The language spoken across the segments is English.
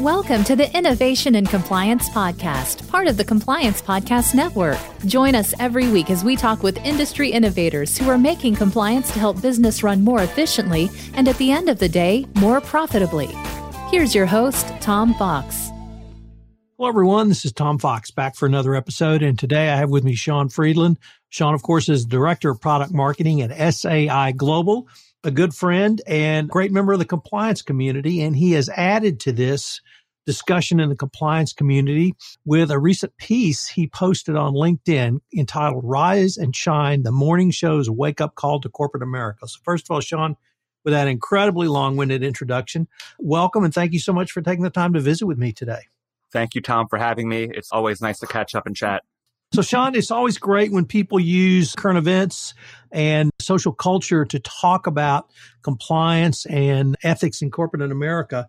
Welcome to the Innovation and Compliance Podcast, part of the Compliance Podcast Network. Join us every week as we talk with industry innovators who are making compliance to help business run more efficiently and at the end of the day, more profitably. Here's your host, Tom Fox. Hello, everyone. This is Tom Fox back for another episode. And today I have with me Sean Friedland. Sean, of course, is Director of Product Marketing at SAI Global a good friend and great member of the compliance community. And he has added to this discussion in the compliance community with a recent piece he posted on LinkedIn entitled Rise and Shine, the morning show's wake up call to corporate America. So first of all, Sean, with that incredibly long winded introduction, welcome and thank you so much for taking the time to visit with me today. Thank you, Tom, for having me. It's always nice to catch up and chat. So, Sean, it's always great when people use current events and social culture to talk about compliance and ethics in corporate America.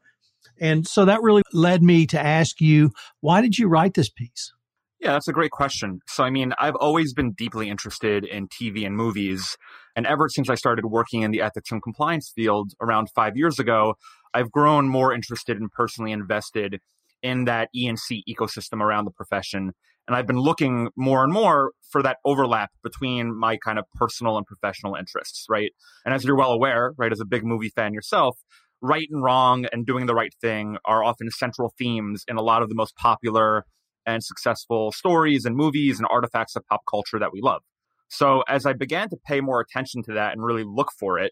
And so that really led me to ask you, why did you write this piece? Yeah, that's a great question. So, I mean, I've always been deeply interested in TV and movies. And ever since I started working in the ethics and compliance field around five years ago, I've grown more interested and personally invested in that E&C ecosystem around the profession and I've been looking more and more for that overlap between my kind of personal and professional interests, right? And as you're well aware, right, as a big movie fan yourself, right and wrong and doing the right thing are often central themes in a lot of the most popular and successful stories and movies and artifacts of pop culture that we love. So as I began to pay more attention to that and really look for it,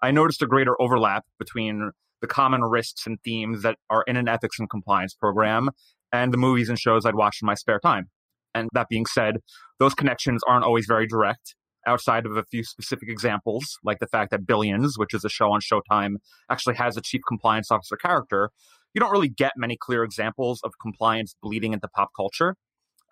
I noticed a greater overlap between the common risks and themes that are in an ethics and compliance program and the movies and shows I'd watch in my spare time. And that being said, those connections aren't always very direct outside of a few specific examples, like the fact that Billions, which is a show on Showtime, actually has a chief compliance officer character. You don't really get many clear examples of compliance bleeding into pop culture.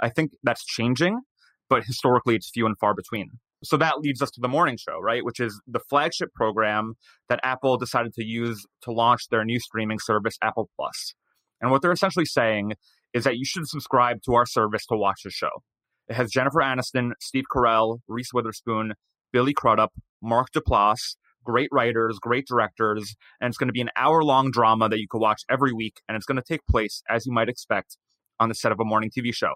I think that's changing, but historically it's few and far between. So that leads us to the morning show, right? Which is the flagship program that Apple decided to use to launch their new streaming service, Apple Plus. And what they're essentially saying is that you should subscribe to our service to watch the show. It has Jennifer Aniston, Steve Carell, Reese Witherspoon, Billy Crudup, Mark Duplass, great writers, great directors, and it's going to be an hour long drama that you can watch every week, and it's going to take place, as you might expect, on the set of a morning TV show.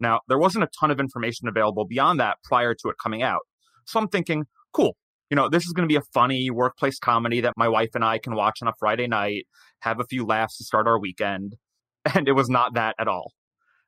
Now, there wasn't a ton of information available beyond that prior to it coming out. So I'm thinking, cool, you know, this is going to be a funny workplace comedy that my wife and I can watch on a Friday night, have a few laughs to start our weekend. And it was not that at all.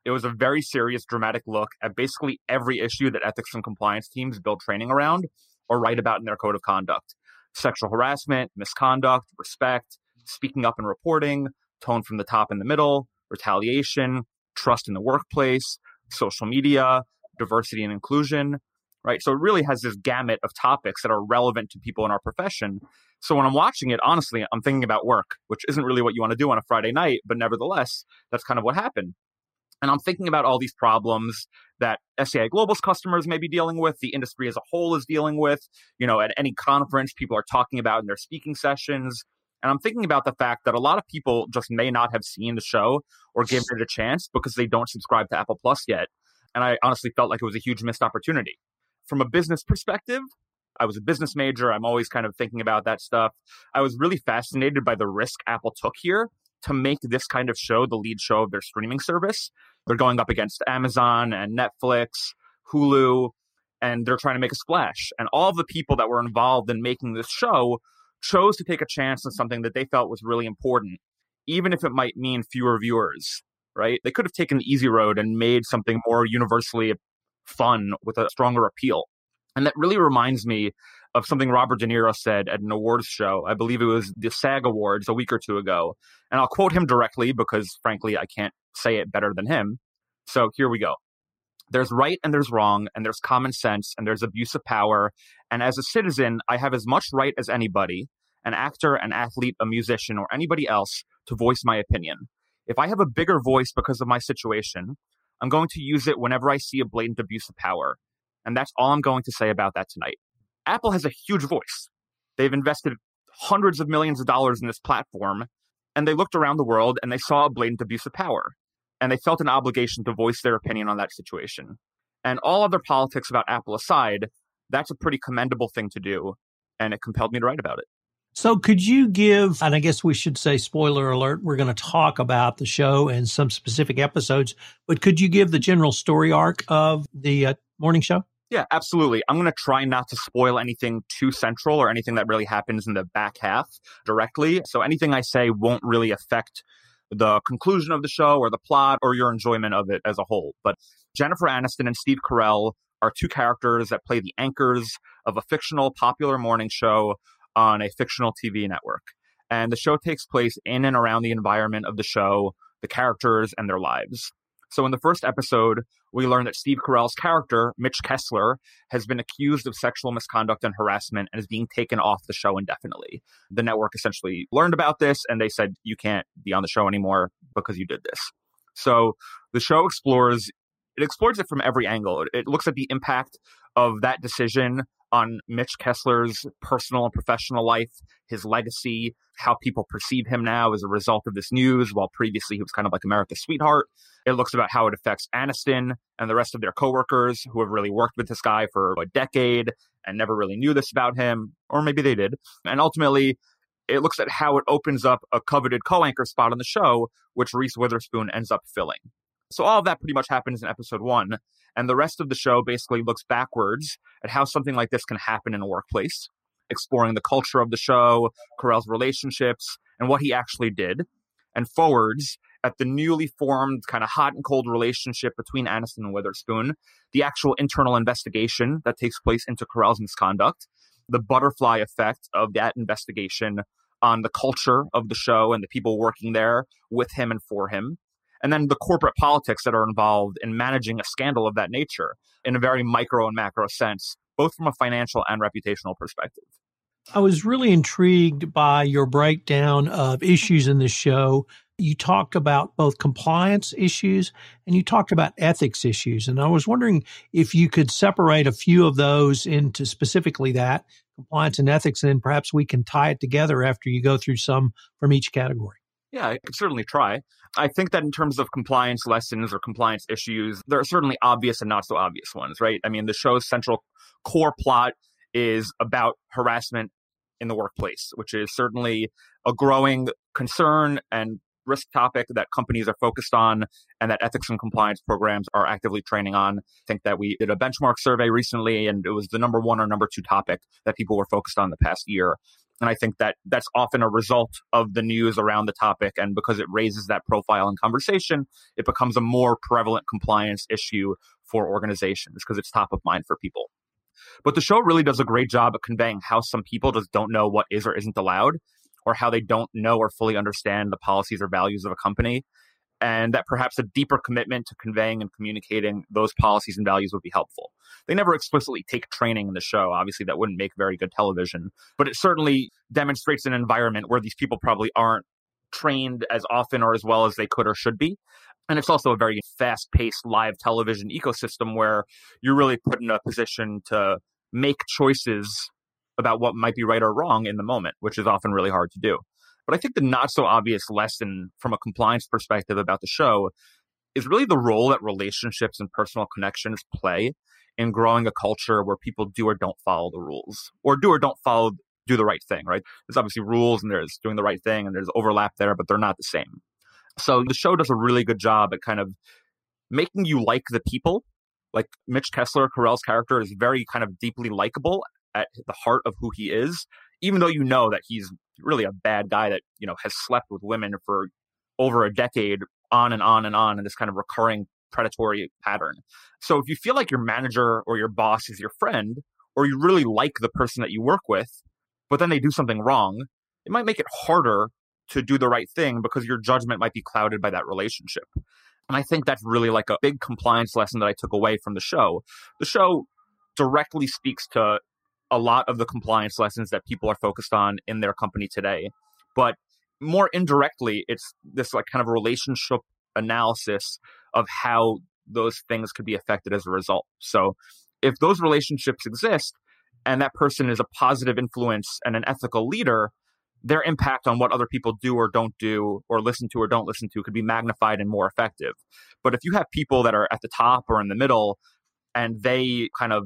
It was a very serious, dramatic look at basically every issue that ethics and compliance teams build training around or write about in their code of conduct sexual harassment, misconduct, respect, speaking up and reporting, tone from the top and the middle, retaliation, trust in the workplace, social media, diversity and inclusion, right? So it really has this gamut of topics that are relevant to people in our profession. So when I'm watching it, honestly, I'm thinking about work, which isn't really what you want to do on a Friday night, but nevertheless, that's kind of what happened. And I'm thinking about all these problems that SAI Global's customers may be dealing with, the industry as a whole is dealing with. You know, at any conference, people are talking about in their speaking sessions. And I'm thinking about the fact that a lot of people just may not have seen the show or given it a chance because they don't subscribe to Apple Plus yet. And I honestly felt like it was a huge missed opportunity from a business perspective, I was a business major. I'm always kind of thinking about that stuff. I was really fascinated by the risk Apple took here to make this kind of show the lead show of their streaming service. They're going up against Amazon and Netflix, Hulu, and they're trying to make a splash. And all the people that were involved in making this show chose to take a chance on something that they felt was really important, even if it might mean fewer viewers, right? They could have taken the easy road and made something more universally fun with a stronger appeal. And that really reminds me of something Robert De Niro said at an awards show. I believe it was the SAG Awards a week or two ago. And I'll quote him directly because, frankly, I can't say it better than him. So here we go. There's right and there's wrong, and there's common sense, and there's abuse of power. And as a citizen, I have as much right as anybody, an actor, an athlete, a musician, or anybody else, to voice my opinion. If I have a bigger voice because of my situation, I'm going to use it whenever I see a blatant abuse of power. And that's all I'm going to say about that tonight. Apple has a huge voice. They've invested hundreds of millions of dollars in this platform, and they looked around the world and they saw a blatant abuse of power. And they felt an obligation to voice their opinion on that situation. And all other politics about Apple aside, that's a pretty commendable thing to do. And it compelled me to write about it. So, could you give, and I guess we should say spoiler alert, we're going to talk about the show and some specific episodes, but could you give the general story arc of the uh, morning show? Yeah, absolutely. I'm going to try not to spoil anything too central or anything that really happens in the back half directly. So anything I say won't really affect the conclusion of the show or the plot or your enjoyment of it as a whole. But Jennifer Aniston and Steve Carell are two characters that play the anchors of a fictional popular morning show on a fictional TV network. And the show takes place in and around the environment of the show, the characters, and their lives. So in the first episode, we learn that Steve Carell's character, Mitch Kessler, has been accused of sexual misconduct and harassment and is being taken off the show indefinitely. The network essentially learned about this and they said, you can't be on the show anymore because you did this. So the show explores it explores it from every angle. It, it looks at the impact of that decision on Mitch Kessler's personal and professional life, his legacy, how people perceive him now as a result of this news, while previously he was kind of like America's sweetheart. It looks about how it affects Aniston and the rest of their coworkers who have really worked with this guy for a decade and never really knew this about him, or maybe they did. And ultimately, it looks at how it opens up a coveted co-anchor spot on the show, which Reese Witherspoon ends up filling. So all of that pretty much happens in episode one. And the rest of the show basically looks backwards at how something like this can happen in a workplace, exploring the culture of the show, Carell's relationships, and what he actually did, and forwards at the newly formed kind of hot and cold relationship between Aniston and Witherspoon, the actual internal investigation that takes place into Carell's misconduct, the butterfly effect of that investigation on the culture of the show and the people working there with him and for him, and then the corporate politics that are involved in managing a scandal of that nature in a very micro and macro sense, both from a financial and reputational perspective. I was really intrigued by your breakdown of issues in the show. You talked about both compliance issues and you talked about ethics issues. And I was wondering if you could separate a few of those into specifically that compliance and ethics, and then perhaps we can tie it together after you go through some from each category. Yeah, I could certainly try. I think that in terms of compliance lessons or compliance issues, there are certainly obvious and not so obvious ones, right? I mean, the show's central core plot is about harassment in the workplace, which is certainly a growing concern and risk topic that companies are focused on and that ethics and compliance programs are actively training on. I think that we did a benchmark survey recently and it was the number one or number two topic that people were focused on the past year. And I think that that's often a result of the news around the topic. And because it raises that profile and conversation, it becomes a more prevalent compliance issue for organizations because it's top of mind for people. But the show really does a great job of conveying how some people just don't know what is or isn't allowed, or how they don't know or fully understand the policies or values of a company and that perhaps a deeper commitment to conveying and communicating those policies and values would be helpful. They never explicitly take training in the show. Obviously, that wouldn't make very good television, but it certainly demonstrates an environment where these people probably aren't trained as often or as well as they could or should be. And it's also a very fast paced live television ecosystem where you're really put in a position to make choices about what might be right or wrong in the moment, which is often really hard to do. But I think the not so obvious lesson from a compliance perspective about the show is really the role that relationships and personal connections play in growing a culture where people do or don't follow the rules or do or don't follow do the right thing, right? There's obviously rules and there's doing the right thing and there's overlap there, but they're not the same. So the show does a really good job at kind of making you like the people. Like Mitch Kessler, Carell's character is very kind of deeply likable at the heart of who he is, even though you know that he's really a bad guy that you know has slept with women for over a decade on and on and on in this kind of recurring predatory pattern. So if you feel like your manager or your boss is your friend, or you really like the person that you work with, but then they do something wrong, it might make it harder to do the right thing because your judgment might be clouded by that relationship. And I think that's really like a big compliance lesson that I took away from the show. The show directly speaks to a lot of the compliance lessons that people are focused on in their company today. But more indirectly, it's this like kind of relationship analysis of how those things could be affected as a result. So if those relationships exist and that person is a positive influence and an ethical leader, their impact on what other people do or don't do or listen to or don't listen to could be magnified and more effective. But if you have people that are at the top or in the middle and they kind of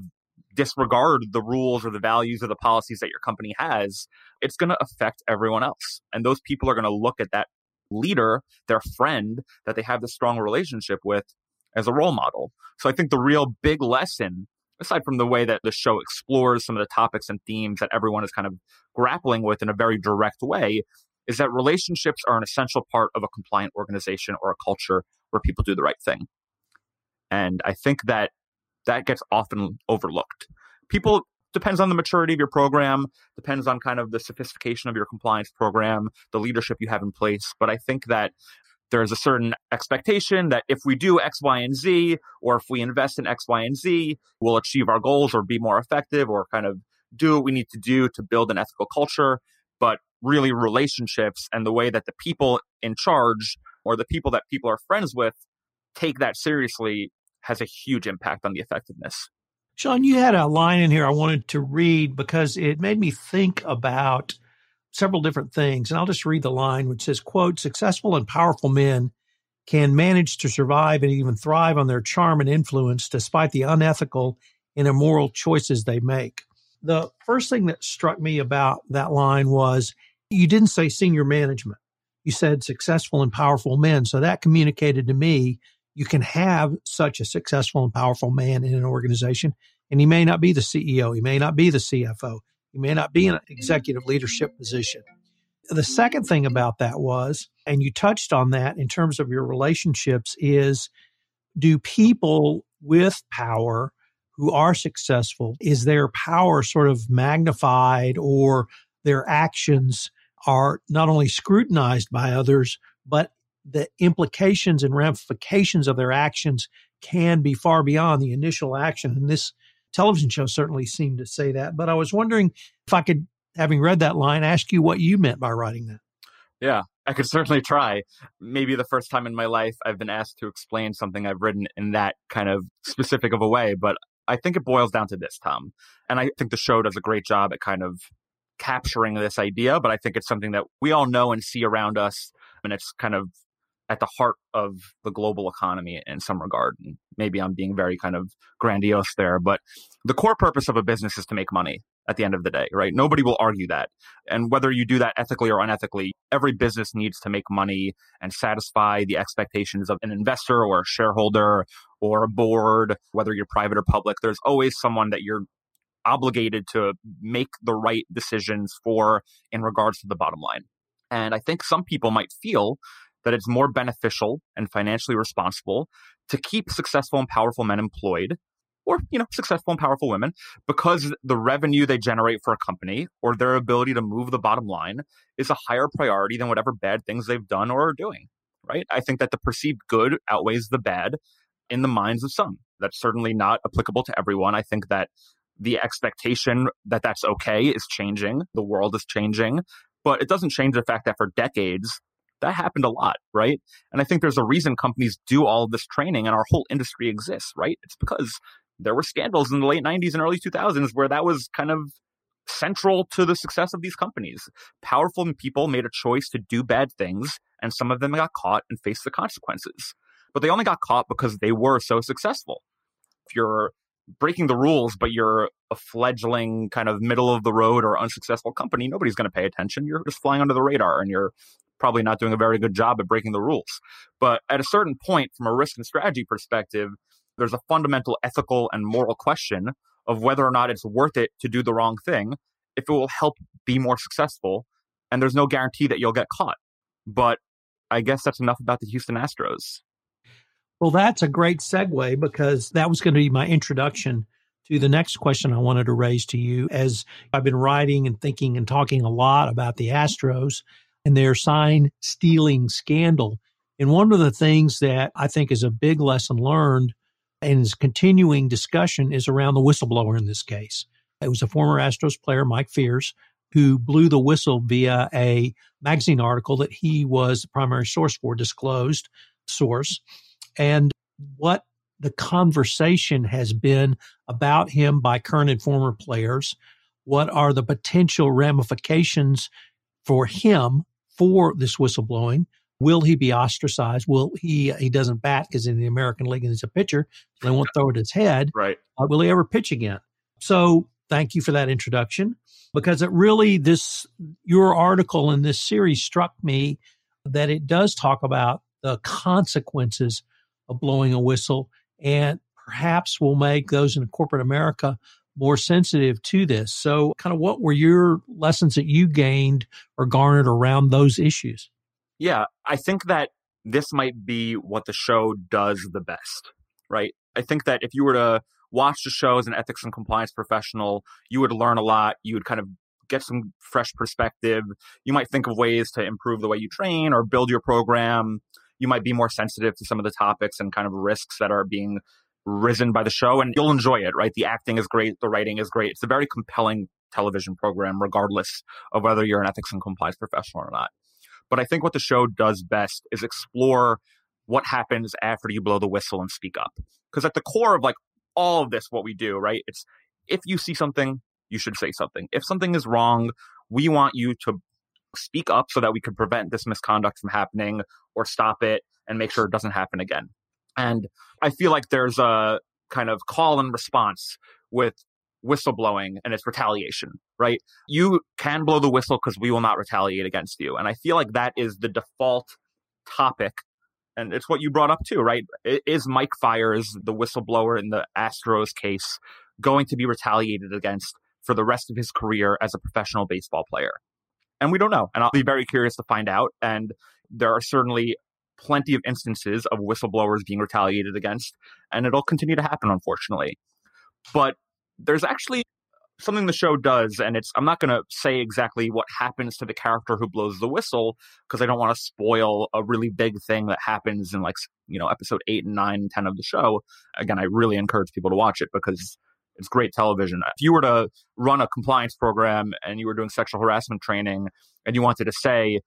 disregard the rules or the values or the policies that your company has, it's going to affect everyone else. And those people are going to look at that leader, their friend that they have this strong relationship with as a role model. So I think the real big lesson, aside from the way that the show explores some of the topics and themes that everyone is kind of grappling with in a very direct way, is that relationships are an essential part of a compliant organization or a culture where people do the right thing. And I think that that gets often overlooked. People depends on the maturity of your program, depends on kind of the sophistication of your compliance program, the leadership you have in place. But I think that there's a certain expectation that if we do X, Y, and Z, or if we invest in X, Y, and Z, we'll achieve our goals or be more effective or kind of do what we need to do to build an ethical culture. But really, relationships and the way that the people in charge or the people that people are friends with take that seriously has a huge impact on the effectiveness. Sean, you had a line in here I wanted to read because it made me think about several different things. And I'll just read the line, which says, quote, successful and powerful men can manage to survive and even thrive on their charm and influence despite the unethical and immoral choices they make. The first thing that struck me about that line was you didn't say senior management. You said successful and powerful men. So that communicated to me you can have such a successful and powerful man in an organization, and he may not be the CEO, he may not be the CFO, he may not be in an executive leadership position. The second thing about that was, and you touched on that in terms of your relationships, is do people with power who are successful, is their power sort of magnified or their actions are not only scrutinized by others, but the implications and ramifications of their actions can be far beyond the initial action. And this television show certainly seemed to say that. But I was wondering if I could, having read that line, ask you what you meant by writing that. Yeah, I could certainly try. Maybe the first time in my life I've been asked to explain something I've written in that kind of specific of a way. But I think it boils down to this, Tom. And I think the show does a great job at kind of capturing this idea, but I think it's something that we all know and see around us. And it's kind of at the heart of the global economy in some regard. And maybe I'm being very kind of grandiose there, but the core purpose of a business is to make money at the end of the day, right? Nobody will argue that. And whether you do that ethically or unethically, every business needs to make money and satisfy the expectations of an investor or a shareholder or a board, whether you're private or public. There's always someone that you're obligated to make the right decisions for in regards to the bottom line. And I think some people might feel that it's more beneficial and financially responsible to keep successful and powerful men employed or you know successful and powerful women because the revenue they generate for a company or their ability to move the bottom line is a higher priority than whatever bad things they've done or are doing right? I think that the perceived good outweighs the bad in the minds of some. That's certainly not applicable to everyone. I think that the expectation that that's okay is changing. The world is changing. But it doesn't change the fact that for decades that happened a lot, right? And I think there's a reason companies do all this training and our whole industry exists, right? It's because there were scandals in the late 90s and early 2000s where that was kind of central to the success of these companies. Powerful people made a choice to do bad things, and some of them got caught and faced the consequences. But they only got caught because they were so successful. If you're breaking the rules, but you're a fledgling kind of middle of the road or unsuccessful company, nobody's going to pay attention. You're just flying under the radar and you're probably not doing a very good job at breaking the rules. But at a certain point, from a risk and strategy perspective, there's a fundamental ethical and moral question of whether or not it's worth it to do the wrong thing if it will help be more successful. And there's no guarantee that you'll get caught. But I guess that's enough about the Houston Astros. Well, that's a great segue because that was going to be my introduction to the next question I wanted to raise to you. As I've been writing and thinking and talking a lot about the Astros, and their sign stealing scandal. And one of the things that I think is a big lesson learned and is continuing discussion is around the whistleblower in this case. It was a former Astros player, Mike Fiers, who blew the whistle via a magazine article that he was the primary source for, disclosed source. And what the conversation has been about him by current and former players. What are the potential ramifications for him for this whistleblowing. Will he be ostracized? Will he? He doesn't bat because in the American League and he's a pitcher, so they won't throw at his head. Right. Uh, will he ever pitch again? So thank you for that introduction because it really, this, your article in this series struck me that it does talk about the consequences of blowing a whistle and perhaps will make those in corporate America more sensitive to this. So, kind of what were your lessons that you gained or garnered around those issues? Yeah, I think that this might be what the show does the best, right? I think that if you were to watch the show as an ethics and compliance professional, you would learn a lot. You would kind of get some fresh perspective. You might think of ways to improve the way you train or build your program. You might be more sensitive to some of the topics and kind of risks that are being risen by the show, and you'll enjoy it, right? The acting is great, the writing is great. It's a very compelling television program, regardless of whether you're an ethics and compliance professional or not. But I think what the show does best is explore what happens after you blow the whistle and speak up. Because at the core of like all of this, what we do, right? It's if you see something, you should say something. If something is wrong, we want you to speak up so that we can prevent this misconduct from happening or stop it and make sure it doesn't happen again. And I feel like there's a kind of call and response with whistleblowing and its retaliation, right? You can blow the whistle because we will not retaliate against you. And I feel like that is the default topic. And it's what you brought up too, right? Is Mike Fiers, the whistleblower in the Astros case, going to be retaliated against for the rest of his career as a professional baseball player? And we don't know. And I'll be very curious to find out. And there are certainly plenty of instances of whistleblowers being retaliated against, and it'll continue to happen, unfortunately. But there's actually something the show does, and it's I'm not going to say exactly what happens to the character who blows the whistle because I don't want to spoil a really big thing that happens in like you know episode eight and nine and ten of the show. Again, I really encourage people to watch it because it's great television. If you were to run a compliance program and you were doing sexual harassment training and you wanted to say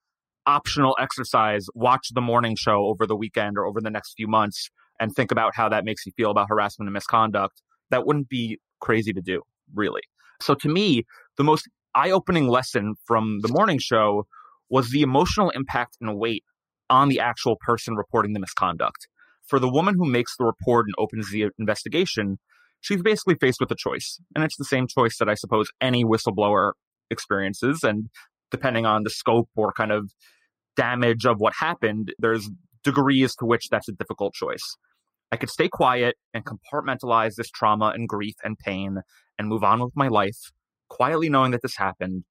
optional exercise, watch the morning show over the weekend or over the next few months and think about how that makes you feel about harassment and misconduct, that wouldn't be crazy to do, really. So to me, the most eye opening lesson from the morning show was the emotional impact and weight on the actual person reporting the misconduct. For the woman who makes the report and opens the investigation, she's basically faced with a choice. And it's the same choice that I suppose any whistleblower experiences. And depending on the scope or kind of damage of what happened, there's degrees to which that's a difficult choice. I could stay quiet and compartmentalize this trauma and grief and pain and move on with my life, quietly knowing that this happened,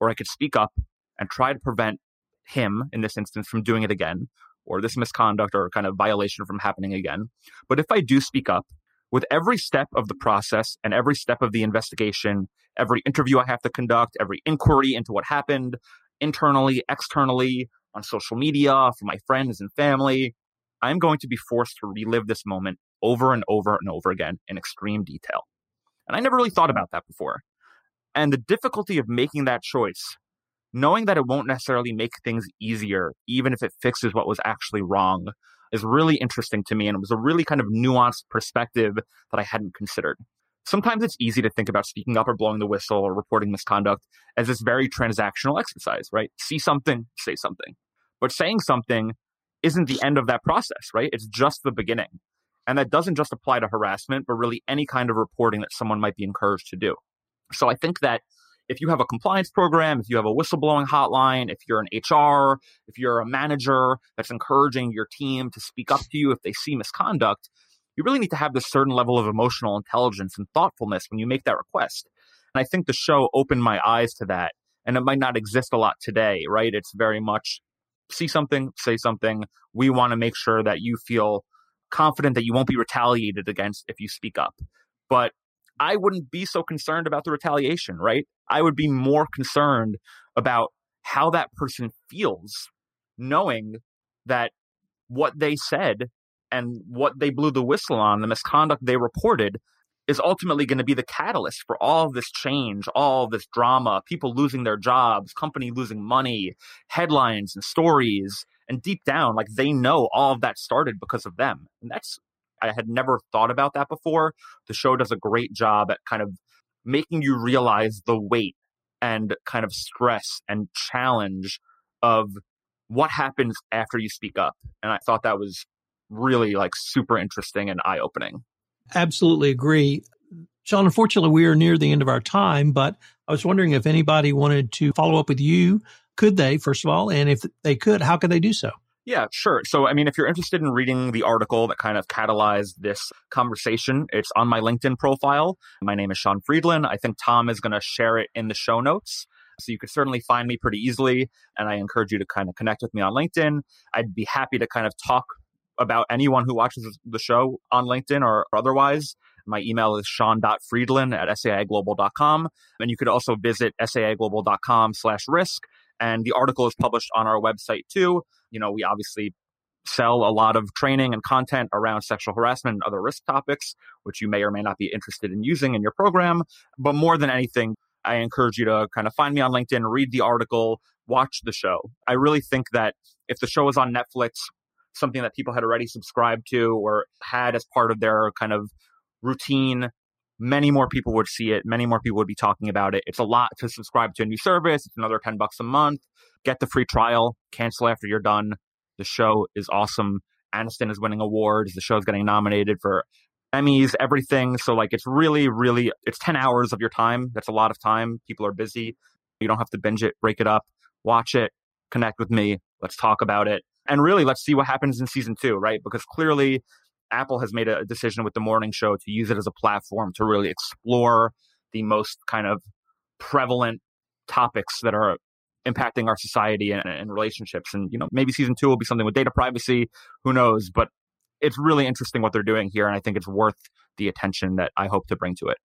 or I could speak up and try to prevent him, in this instance, from doing it again, or this misconduct or kind of violation from happening again. But if I do speak up, with every step of the process and every step of the investigation, every interview I have to conduct, every inquiry into what happened, internally, externally, on social media, for my friends and family, I'm going to be forced to relive this moment over and over and over again in extreme detail. And I never really thought about that before. And the difficulty of making that choice, knowing that it won't necessarily make things easier, even if it fixes what was actually wrong, is really interesting to me. And it was a really kind of nuanced perspective that I hadn't considered. Sometimes it's easy to think about speaking up or blowing the whistle or reporting misconduct as this very transactional exercise, right? See something, say something. But saying something isn't the end of that process, right? It's just the beginning. And that doesn't just apply to harassment, but really any kind of reporting that someone might be encouraged to do. So I think that if you have a compliance program, if you have a whistleblowing hotline, if you're an HR, if you're a manager that's encouraging your team to speak up to you if they see misconduct, you really need to have this certain level of emotional intelligence and thoughtfulness when you make that request. And I think the show opened my eyes to that. And it might not exist a lot today, right? It's very much see something, say something. We want to make sure that you feel confident that you won't be retaliated against if you speak up. But I wouldn't be so concerned about the retaliation, right? I would be more concerned about how that person feels knowing that what they said and what they blew the whistle on, the misconduct they reported, is ultimately going to be the catalyst for all this change, all this drama, people losing their jobs, company losing money, headlines and stories. And deep down, like they know all of that started because of them. And that's, I had never thought about that before. The show does a great job at kind of making you realize the weight and kind of stress and challenge of what happens after you speak up. And I thought that was really like super interesting and eye opening. Absolutely agree. Sean, unfortunately, we are near the end of our time, but I was wondering if anybody wanted to follow up with you. Could they, first of all? And if they could, how could they do so? Yeah, sure. So, I mean, if you're interested in reading the article that kind of catalyzed this conversation, it's on my LinkedIn profile. My name is Sean Friedland. I think Tom is going to share it in the show notes. So you could certainly find me pretty easily. And I encourage you to kind of connect with me on LinkedIn. I'd be happy to kind of talk about anyone who watches the show on LinkedIn or otherwise. My email is sean.friedland at saiglobal.com. And you could also visit saiglobal.com slash risk. And the article is published on our website too. You know, we obviously sell a lot of training and content around sexual harassment and other risk topics, which you may or may not be interested in using in your program. But more than anything, I encourage you to kind of find me on LinkedIn, read the article, watch the show. I really think that if the show was on Netflix, something that people had already subscribed to or had as part of their kind of routine, many more people would see it. Many more people would be talking about it. It's a lot to subscribe to a new service. It's another 10 bucks a month. Get the free trial, cancel after you're done. The show is awesome. Aniston is winning awards. The show is getting nominated for Emmys, everything. So like it's really, really it's 10 hours of your time. That's a lot of time. People are busy. You don't have to binge it, break it up, watch it, connect with me. Let's talk about it. And really let's see what happens in season two, right? Because clearly Apple has made a decision with the morning show to use it as a platform to really explore the most kind of prevalent topics that are impacting our society and, and, relationships. And, you know, maybe season two will be something with data privacy. Who knows? But it's really interesting what they're doing here. And I think it's worth the attention that I hope to bring to it.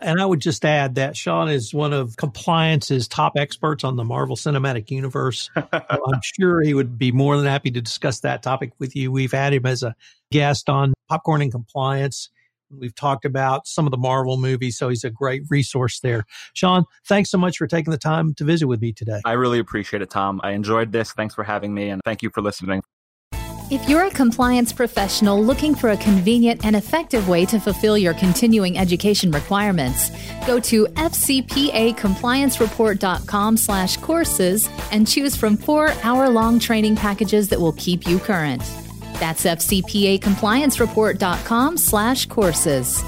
And I would just add that Sean is one of compliance's top experts on the Marvel Cinematic Universe. I'm sure he would be more than happy to discuss that topic with you. We've had him as a guest on Popcorn and Compliance. We've talked about some of the Marvel movies, so he's a great resource there. Sean, thanks so much for taking the time to visit with me today. I really appreciate it, Tom. I enjoyed this. Thanks for having me, and thank you for listening. If you're a compliance professional looking for a convenient and effective way to fulfill your continuing education requirements, go to fcpacompliancereport.com slash courses and choose from four hour-long training packages that will keep you current. That's fcpacompliancereport.com slash courses.